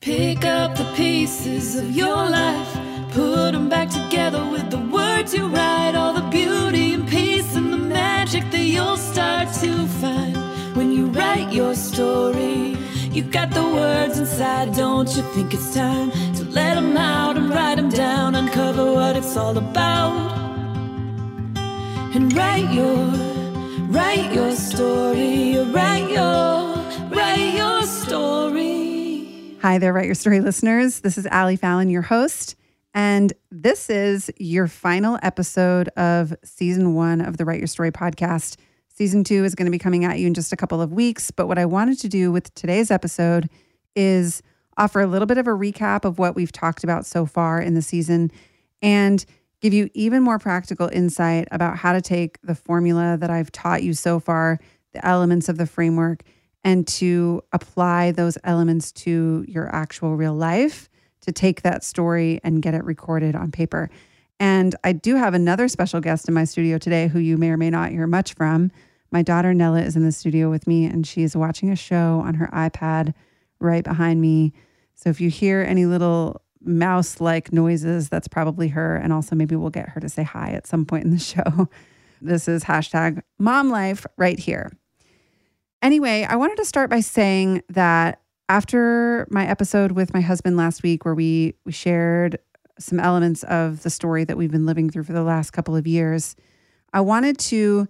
Pick up the pieces of your life, put them back together with the words you write, all the beauty and peace and the magic that you'll start to find. When you write your story. You got the words inside, don't you think it's time to let them out and write them down, uncover what it's all about, and write your, write your story, write your, Hi there, Write Your Story listeners. This is Ally Fallon, your host. And this is your final episode of season one of the Write Your Story podcast. Season two is going to be coming at you in just a couple of weeks. But what I wanted to do with today's episode is offer a little bit of a recap of what we've talked about so far in the season and give you even more practical insight about how to take the formula that I've taught you so far, the elements of the framework, and to apply those elements to your actual real life to take that story and get it recorded on paper. And I do have another special guest in my studio today who you may or may not hear much from. My daughter Nella is in the studio with me and she's watching a show on her iPad right behind me. So if you hear any little mouse like noises, that's probably her. And also, maybe we'll get her to say hi at some point in the show. This is hashtag mom life right here. Anyway, I wanted to start by saying that after my episode with my husband last week, where we we shared some elements of the story that we've been living through for the last couple of years, I wanted to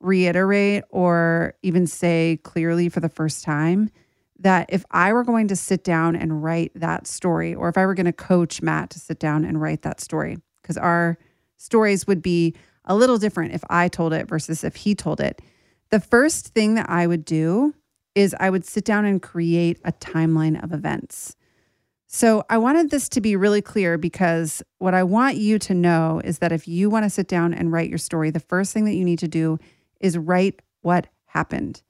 reiterate or even say clearly for the first time that if I were going to sit down and write that story, or if I were going to coach Matt to sit down and write that story, because our stories would be a little different if I told it versus if he told it. The first thing that I would do is I would sit down and create a timeline of events. So I wanted this to be really clear because what I want you to know is that if you want to sit down and write your story, the first thing that you need to do is write what happened.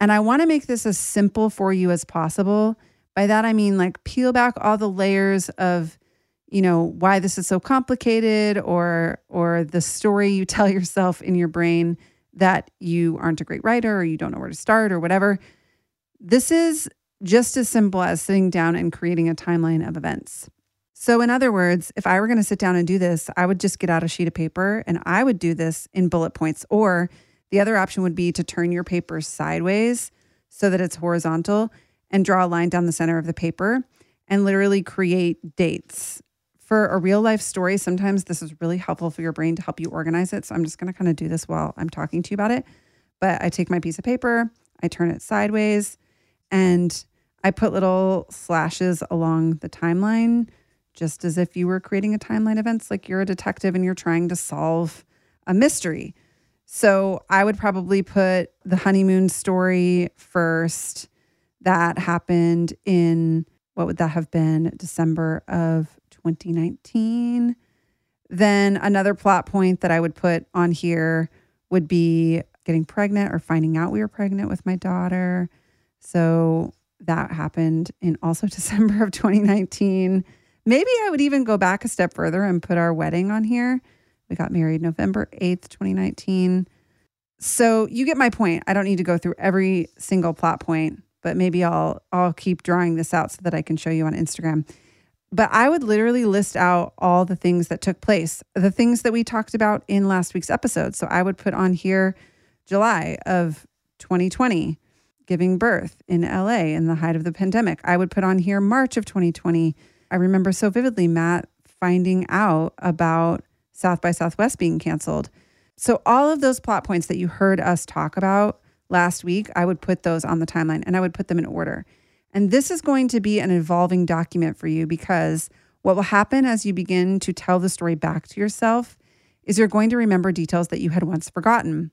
And I want to make this as simple for you as possible. By that I mean like peel back all the layers of you know why this is so complicated or or the story you tell yourself in your brain that you aren't a great writer or you don't know where to start or whatever. This is just as simple as sitting down and creating a timeline of events. So, in other words, if I were going to sit down and do this, I would just get out a sheet of paper and I would do this in bullet points. Or the other option would be to turn your paper sideways so that it's horizontal and draw a line down the center of the paper and literally create dates. For a real life story, sometimes this is really helpful for your brain to help you organize it. So I'm just going to kind of do this while I'm talking to you about it. But I take my piece of paper, I turn it sideways, and I put little slashes along the timeline, just as if you were creating a timeline events, like you're a detective and you're trying to solve a mystery. So I would probably put the honeymoon story first. That happened in what would that have been? December of 2019. Then another plot point that I would put on here would be getting pregnant or finding out we were pregnant with my daughter. So that happened in also December of 2019. Maybe I would even go back a step further and put our wedding on here. We got married November 8th, 2019. So you get my point. I don't need to go through every single plot point, but maybe I'll I'll keep drawing this out so that I can show you on Instagram. But I would literally list out all the things that took place, the things that we talked about in last week's episode. So I would put on here July of 2020, giving birth in LA in the height of the pandemic. I would put on here March of 2020. I remember so vividly Matt finding out about South by Southwest being canceled. So all of those plot points that you heard us talk about last week, I would put those on the timeline and I would put them in order. And this is going to be an evolving document for you because what will happen as you begin to tell the story back to yourself is you're going to remember details that you had once forgotten.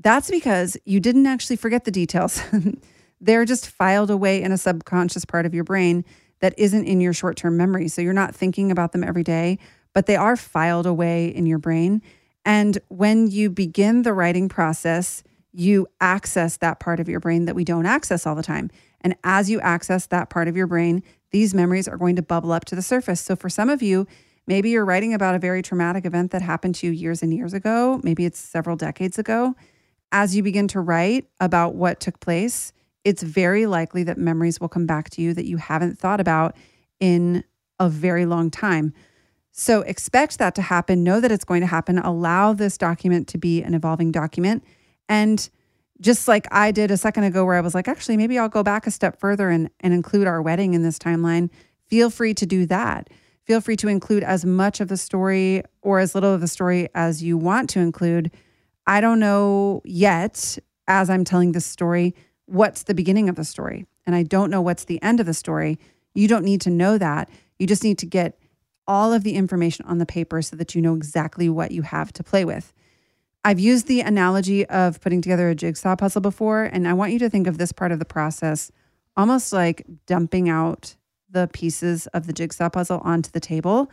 That's because you didn't actually forget the details. They're just filed away in a subconscious part of your brain that isn't in your short term memory. So you're not thinking about them every day, but they are filed away in your brain. And when you begin the writing process, you access that part of your brain that we don't access all the time. And as you access that part of your brain, these memories are going to bubble up to the surface. So for some of you, maybe you're writing about a very traumatic event that happened to you years and years ago, maybe it's several decades ago. As you begin to write about what took place, it's very likely that memories will come back to you that you haven't thought about in a very long time. So expect that to happen. Know that it's going to happen. Allow this document to be an evolving document. And just like I did a second ago, where I was like, actually, maybe I'll go back a step further and, and include our wedding in this timeline, feel free to do that. Feel free to include as much of the story or as little of the story as you want to include. I don't know yet, as I'm telling this story, what's the beginning of the story. And I don't know what's the end of the story. You don't need to know that. You just need to get all of the information on the paper so that you know exactly what you have to play with. I've used the analogy of putting together a jigsaw puzzle before, and I want you to think of this part of the process almost like dumping out the pieces of the jigsaw puzzle onto the table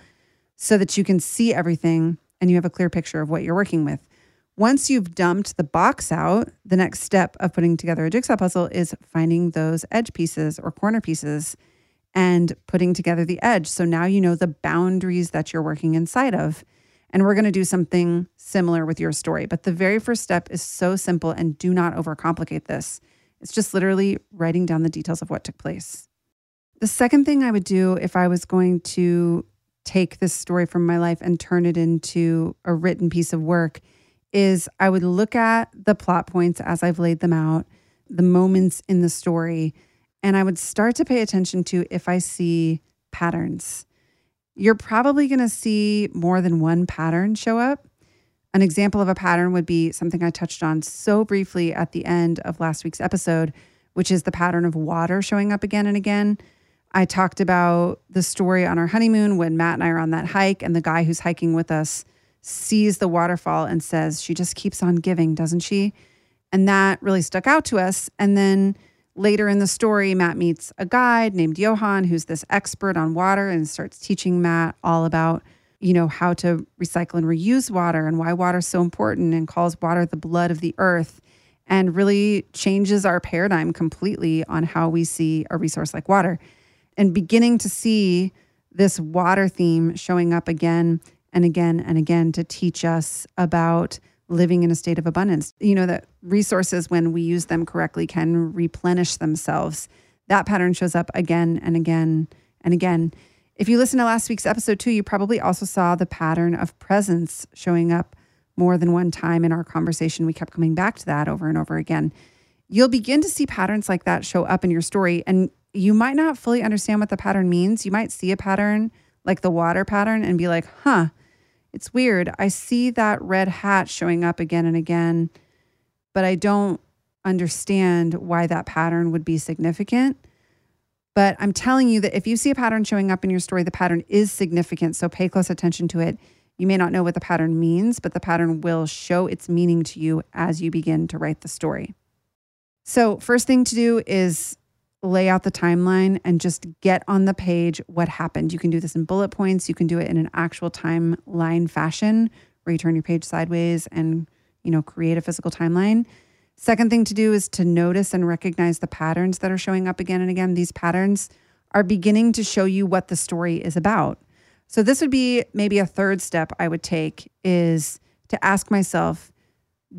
so that you can see everything and you have a clear picture of what you're working with. Once you've dumped the box out, the next step of putting together a jigsaw puzzle is finding those edge pieces or corner pieces and putting together the edge. So now you know the boundaries that you're working inside of. And we're going to do something similar with your story. But the very first step is so simple and do not overcomplicate this. It's just literally writing down the details of what took place. The second thing I would do if I was going to take this story from my life and turn it into a written piece of work is I would look at the plot points as I've laid them out, the moments in the story, and I would start to pay attention to if I see patterns you're probably going to see more than one pattern show up. An example of a pattern would be something I touched on so briefly at the end of last week's episode, which is the pattern of water showing up again and again. I talked about the story on our honeymoon when Matt and I are on that hike, and the guy who's hiking with us sees the waterfall and says, She just keeps on giving, doesn't she? And that really stuck out to us. And then Later in the story, Matt meets a guide named Johan, who's this expert on water and starts teaching Matt all about, you know, how to recycle and reuse water and why water is so important and calls water the blood of the earth and really changes our paradigm completely on how we see a resource like water. And beginning to see this water theme showing up again and again and again to teach us about living in a state of abundance. You know, that resources, when we use them correctly, can replenish themselves. That pattern shows up again and again and again. If you listen to last week's episode too, you probably also saw the pattern of presence showing up more than one time in our conversation. We kept coming back to that over and over again. You'll begin to see patterns like that show up in your story, and you might not fully understand what the pattern means. You might see a pattern like the water pattern and be like, huh, it's weird. I see that red hat showing up again and again, but I don't understand why that pattern would be significant. But I'm telling you that if you see a pattern showing up in your story, the pattern is significant. So pay close attention to it. You may not know what the pattern means, but the pattern will show its meaning to you as you begin to write the story. So, first thing to do is lay out the timeline and just get on the page what happened. You can do this in bullet points. You can do it in an actual timeline fashion where you turn your page sideways and, you know, create a physical timeline. Second thing to do is to notice and recognize the patterns that are showing up again and again. These patterns are beginning to show you what the story is about. So this would be maybe a third step I would take is to ask myself,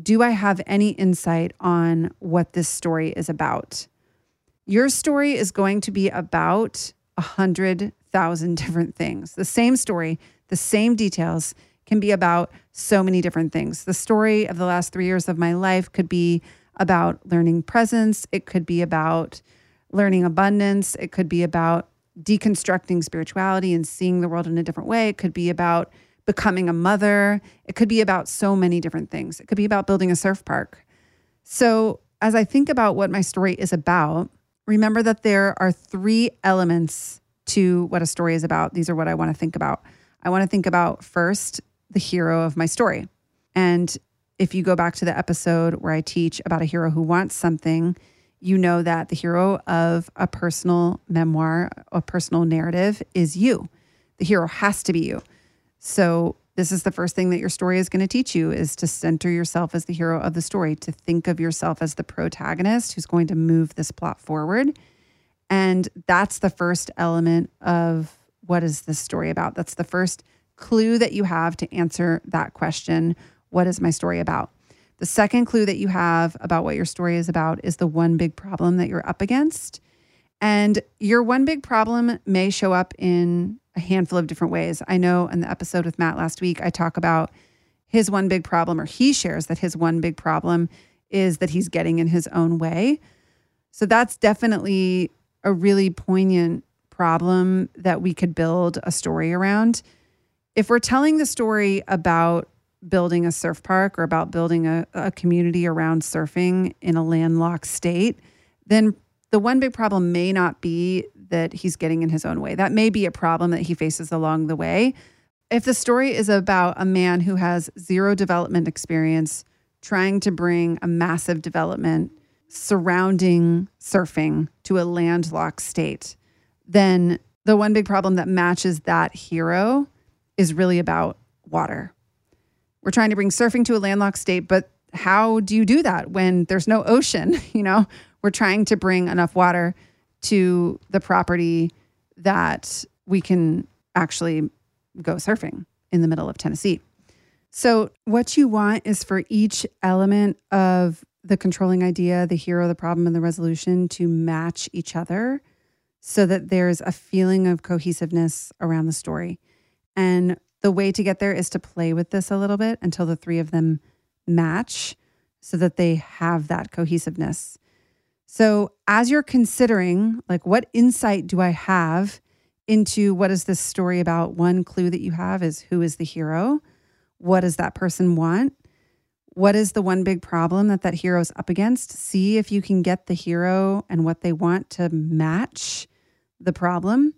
do I have any insight on what this story is about? Your story is going to be about a hundred thousand different things. The same story, the same details can be about so many different things. The story of the last three years of my life could be about learning presence. It could be about learning abundance. It could be about deconstructing spirituality and seeing the world in a different way. It could be about becoming a mother. It could be about so many different things. It could be about building a surf park. So, as I think about what my story is about, remember that there are three elements to what a story is about. These are what I want to think about. I want to think about first the hero of my story. And if you go back to the episode where I teach about a hero who wants something, you know that the hero of a personal memoir, a personal narrative is you. The hero has to be you. So this is the first thing that your story is going to teach you is to center yourself as the hero of the story, to think of yourself as the protagonist who's going to move this plot forward. And that's the first element of what is this story about? That's the first clue that you have to answer that question. What is my story about? The second clue that you have about what your story is about is the one big problem that you're up against. And your one big problem may show up in a handful of different ways. I know in the episode with Matt last week, I talk about his one big problem, or he shares that his one big problem is that he's getting in his own way. So that's definitely a really poignant problem that we could build a story around. If we're telling the story about building a surf park or about building a, a community around surfing in a landlocked state, then the one big problem may not be that he's getting in his own way. That may be a problem that he faces along the way. If the story is about a man who has zero development experience trying to bring a massive development surrounding surfing to a landlocked state, then the one big problem that matches that hero is really about water. We're trying to bring surfing to a landlocked state, but how do you do that when there's no ocean? You know, we're trying to bring enough water to the property that we can actually go surfing in the middle of Tennessee. So, what you want is for each element of the controlling idea, the hero, the problem, and the resolution to match each other so that there's a feeling of cohesiveness around the story. And the way to get there is to play with this a little bit until the three of them match so that they have that cohesiveness. So, as you're considering, like, what insight do I have into what is this story about? One clue that you have is who is the hero? What does that person want? What is the one big problem that that hero is up against? See if you can get the hero and what they want to match the problem.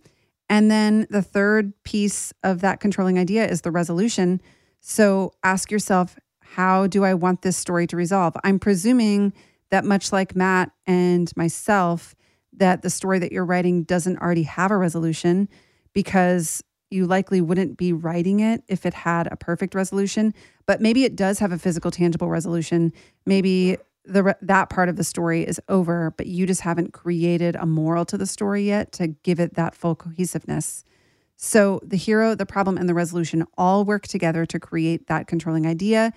And then the third piece of that controlling idea is the resolution. So ask yourself, how do I want this story to resolve? I'm presuming that much like Matt and myself, that the story that you're writing doesn't already have a resolution because you likely wouldn't be writing it if it had a perfect resolution, but maybe it does have a physical, tangible resolution. Maybe the that part of the story is over, but you just haven't created a moral to the story yet to give it that full cohesiveness. So the hero, the problem, and the resolution all work together to create that controlling idea.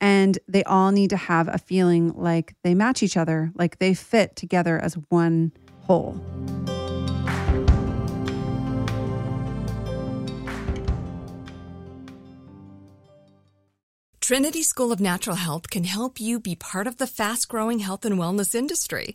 And they all need to have a feeling like they match each other, like they fit together as one whole. Trinity School of Natural Health can help you be part of the fast growing health and wellness industry.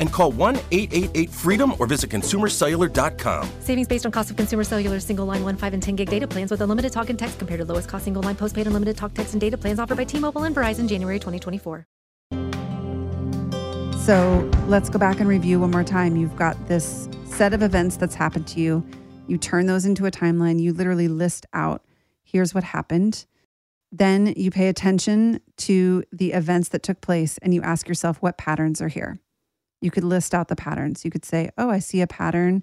and call 1 888 freedom or visit consumercellular.com. Savings based on cost of consumer cellular single line 1, 5, and 10 gig data plans with unlimited talk and text compared to lowest cost single line postpaid unlimited talk, text, and data plans offered by T Mobile and Verizon January 2024. So let's go back and review one more time. You've got this set of events that's happened to you. You turn those into a timeline. You literally list out here's what happened. Then you pay attention to the events that took place and you ask yourself what patterns are here. You could list out the patterns. You could say, Oh, I see a pattern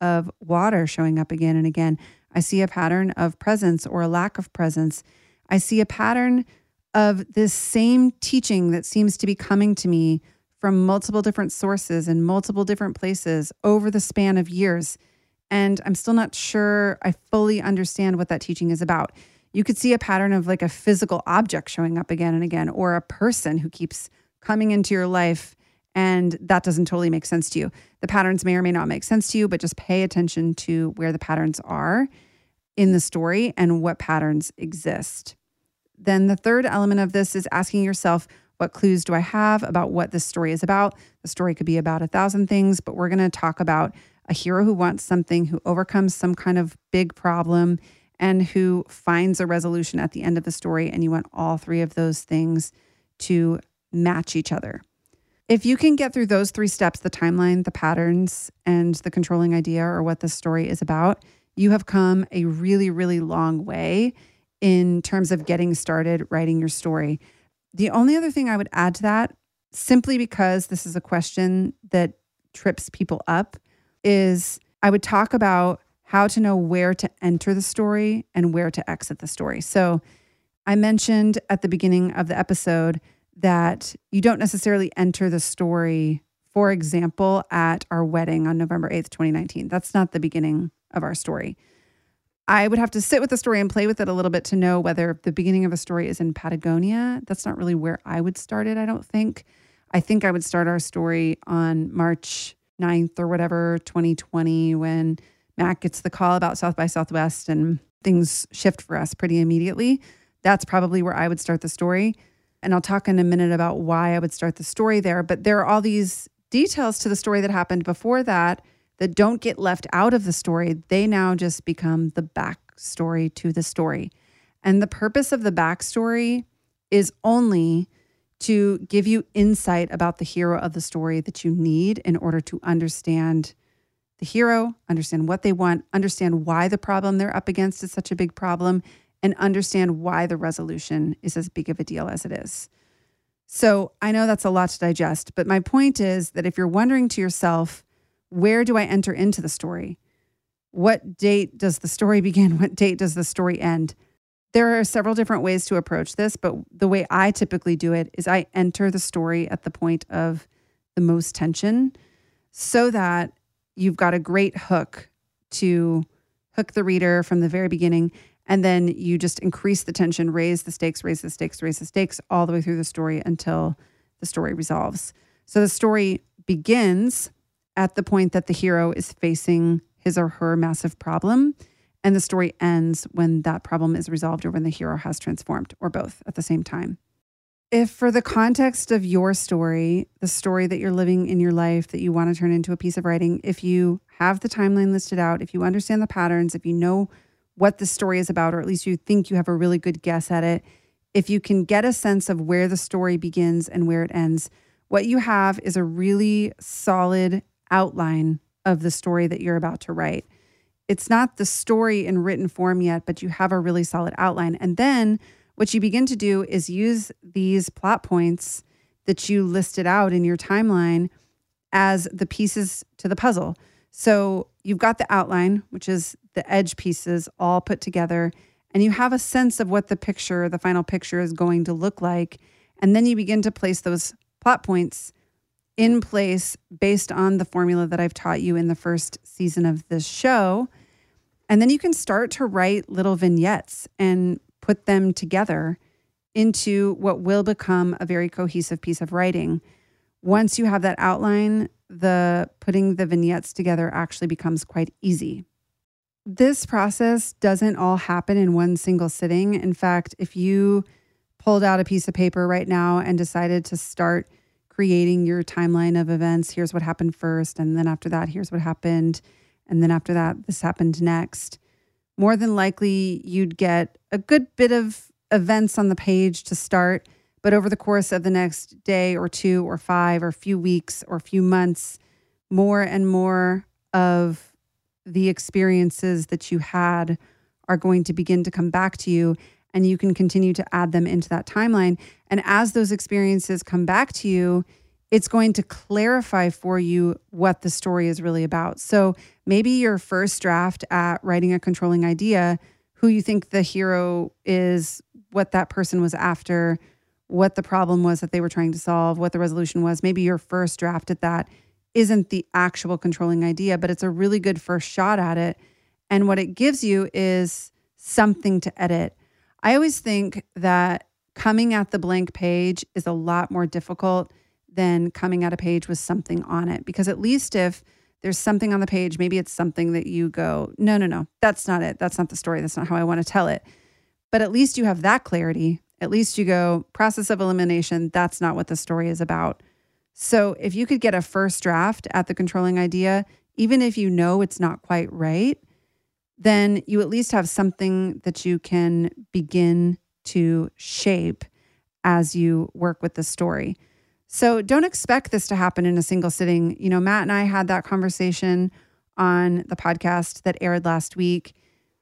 of water showing up again and again. I see a pattern of presence or a lack of presence. I see a pattern of this same teaching that seems to be coming to me from multiple different sources and multiple different places over the span of years. And I'm still not sure I fully understand what that teaching is about. You could see a pattern of like a physical object showing up again and again, or a person who keeps coming into your life and that doesn't totally make sense to you. The patterns may or may not make sense to you, but just pay attention to where the patterns are in the story and what patterns exist. Then the third element of this is asking yourself, what clues do I have about what this story is about? The story could be about a thousand things, but we're going to talk about a hero who wants something, who overcomes some kind of big problem, and who finds a resolution at the end of the story. And you want all three of those things to match each other. If you can get through those three steps the timeline, the patterns, and the controlling idea or what the story is about you have come a really, really long way in terms of getting started writing your story. The only other thing I would add to that, simply because this is a question that trips people up, is I would talk about how to know where to enter the story and where to exit the story. So I mentioned at the beginning of the episode that you don't necessarily enter the story, for example, at our wedding on November 8th, 2019. That's not the beginning of our story. I would have to sit with the story and play with it a little bit to know whether the beginning of a story is in Patagonia. That's not really where I would start it, I don't think. I think I would start our story on March 9th or whatever, 2020, when Mac gets the call about South by Southwest and things shift for us pretty immediately. That's probably where I would start the story. And I'll talk in a minute about why I would start the story there. But there are all these details to the story that happened before that that don't get left out of the story. They now just become the backstory to the story. And the purpose of the backstory is only to give you insight about the hero of the story that you need in order to understand the hero, understand what they want, understand why the problem they're up against is such a big problem, and understand why the resolution is as big of a deal as it is. So I know that's a lot to digest, but my point is that if you're wondering to yourself, where do I enter into the story? What date does the story begin? What date does the story end? There are several different ways to approach this, but the way I typically do it is I enter the story at the point of the most tension so that you've got a great hook to hook the reader from the very beginning. And then you just increase the tension, raise the stakes, raise the stakes, raise the stakes all the way through the story until the story resolves. So the story begins at the point that the hero is facing his or her massive problem. And the story ends when that problem is resolved or when the hero has transformed, or both at the same time. If, for the context of your story, the story that you're living in your life that you want to turn into a piece of writing, if you have the timeline listed out, if you understand the patterns, if you know what the story is about, or at least you think you have a really good guess at it, if you can get a sense of where the story begins and where it ends, what you have is a really solid outline of the story that you're about to write. It's not the story in written form yet, but you have a really solid outline. And then what you begin to do is use these plot points that you listed out in your timeline as the pieces to the puzzle. So you've got the outline, which is the edge pieces all put together, and you have a sense of what the picture, the final picture, is going to look like. And then you begin to place those plot points in place based on the formula that I've taught you in the first season of this show. And then you can start to write little vignettes and put them together into what will become a very cohesive piece of writing. Once you have that outline, the putting the vignettes together actually becomes quite easy. This process doesn't all happen in one single sitting. In fact, if you pulled out a piece of paper right now and decided to start creating your timeline of events, here's what happened first, and then after that, here's what happened, and then after that, this happened next. More than likely, you'd get a good bit of events on the page to start, but over the course of the next day or two or five or few weeks or few months, more and more of the experiences that you had are going to begin to come back to you and you can continue to add them into that timeline. And as those experiences come back to you, it's going to clarify for you what the story is really about. So maybe your first draft at writing a controlling idea, who you think the hero is, what that person was after, what the problem was that they were trying to solve, what the resolution was. Maybe your first draft at that isn't the actual controlling idea, but it's a really good first shot at it. And what it gives you is something to edit. I always think that coming at the blank page is a lot more difficult than coming at a page with something on it. Because at least if there's something on the page, maybe it's something that you go, no, no, no, that's not it. That's not the story. That's not how I want to tell it. But at least you have that clarity. At least you go, process of elimination, that's not what the story is about. So if you could get a first draft at the controlling idea, even if you know it's not quite right, then you at least have something that you can begin to shape as you work with the story. So don't expect this to happen in a single sitting. You know, Matt and I had that conversation on the podcast that aired last week.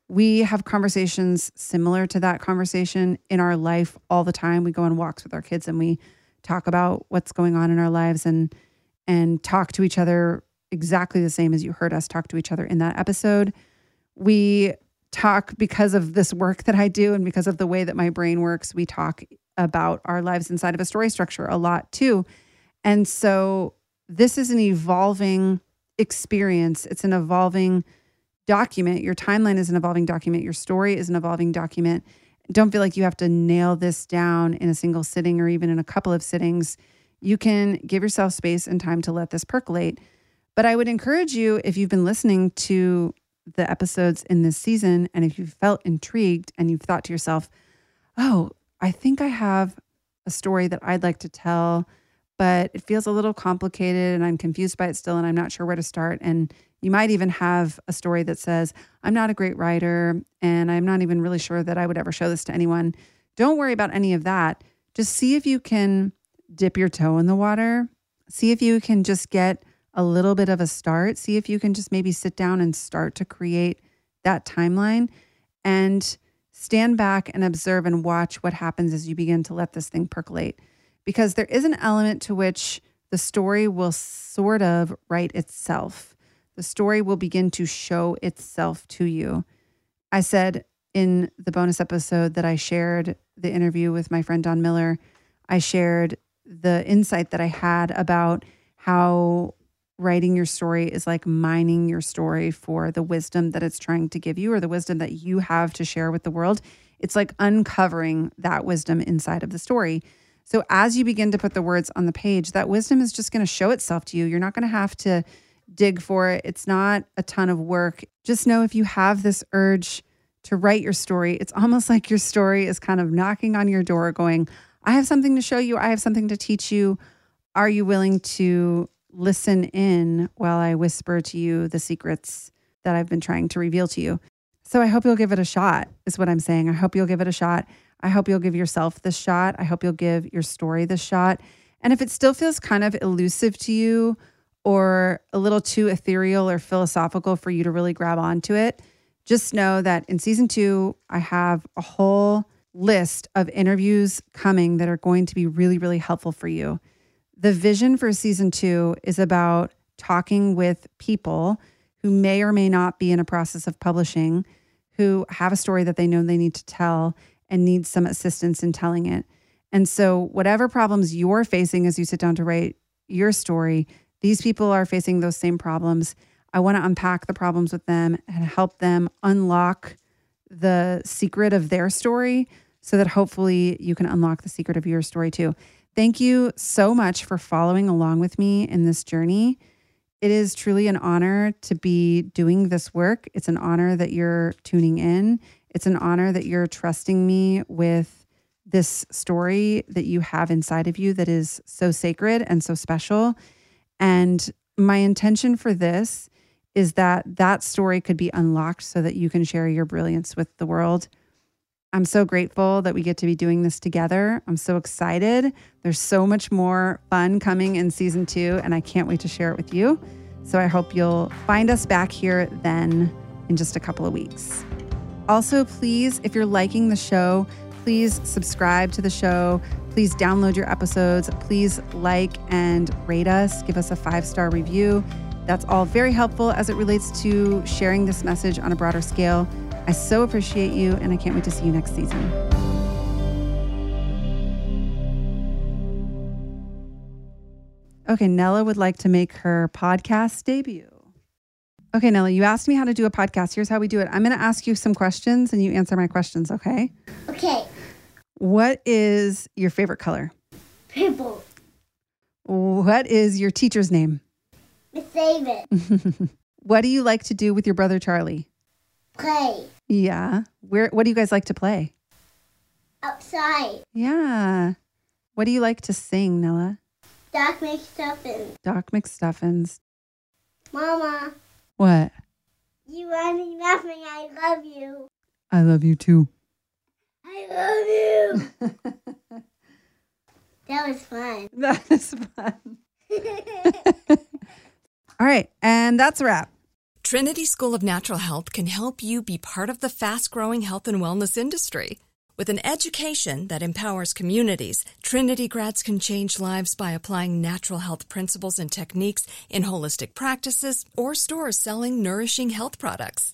We have conversations similar to that conversation in our life all the time. We go on walks with our kids and we talk about what's going on in our lives and and talk to each other exactly the same as you heard us talk to each other in that episode. We talk because of this work that I do and because of the way that my brain works, we talk about our lives inside of a story structure a lot too. And so this is an evolving experience. It's an evolving document. Your timeline is an evolving document. Your story is an evolving document. Don't feel like you have to nail this down in a single sitting or even in a couple of sittings. You can give yourself space and time to let this percolate. But I would encourage you, if you've been listening to the episodes in this season, and if you've felt intrigued and you've thought to yourself, oh, I think I have a story that I'd like to tell, but it feels a little complicated and I'm confused by it still and I'm not sure where to start. And you might even have a story that says, I'm not a great writer and I'm not even really sure that I would ever show this to anyone. Don't worry about any of that. Just see if you can dip your toe in the water. See if you can just get a little bit of a start. See if you can just maybe sit down and start to create that timeline. And stand back and observe and watch what happens as you begin to let this thing percolate. Because there is an element to which the story will sort of write itself. The story will begin to show itself to you. I said in the bonus episode that I shared the interview with my friend Don Miller, I shared the insight that I had about how writing your story is like mining your story for the wisdom that it's trying to give you or the wisdom that you have to share with the world. It's like uncovering that wisdom inside of the story. So as you begin to put the words on the page, that wisdom is just going to show itself to you. You're not going to have to dig for it. It's not a ton of work. Just know if you have this urge to write your story, it's almost like your story is kind of knocking on your door going, I have something to show you. I have something to teach you. Are you willing to listen in while I whisper to you the secrets that I've been trying to reveal to you. So I hope you'll give it a shot, is what I'm saying. I hope you'll give it a shot. I hope you'll give yourself this shot. I hope you'll give your story this shot. And if it still feels kind of elusive to you or a little too ethereal or philosophical for you to really grab onto it, just know that in season two, I have a whole list of interviews coming that are going to be really, really helpful for you. The vision for season two is about talking with people who may or may not be in a process of publishing, who have a story that they know they need to tell and need some assistance in telling it. And so, whatever problems you're facing as you sit down to write your story, these people are facing those same problems. I want to unpack the problems with them and help them unlock the secret of their story so that hopefully you can unlock the secret of your story too. Thank you so much for following along with me in this journey. It is truly an honor to be doing this work. It's an honor that you're tuning in. It's an honor that you're trusting me with this story that you have inside of you that is so sacred and so special. And my intention for this is that that story could be unlocked so that you can share your brilliance with the world. I'm so grateful that we get to be doing this together. I'm so excited. There's so much more fun coming in season two, and I can't wait to share it with you. So I hope you'll find us back here then in just a couple of weeks. Also, please, if you're liking the show, please subscribe to the show. Please download your episodes. Please like and rate us. Give us a five star review. That's all very helpful as it relates to sharing this message on a broader scale. I so appreciate you, and I can't wait to see you next season. Okay, Nella would like to make her podcast debut. Okay, Nella, you asked me how to do a podcast. Here's how we do it I'm going to ask you some questions and you answer my questions, okay? Okay. What is your favorite color? Purple. What is your teacher's name? Miss David. What do you like to do with your brother Charlie? Play. Yeah. Where what do you guys like to play? Outside. Yeah. What do you like to sing, Nella? Doc makes stuffing. Doc McStuffins. Mama, What? you are me laughing. I love you. I love you too. I love you. that was fun. That is fun. All right, and that's a wrap. Trinity School of Natural Health can help you be part of the fast growing health and wellness industry. With an education that empowers communities, Trinity grads can change lives by applying natural health principles and techniques in holistic practices or stores selling nourishing health products.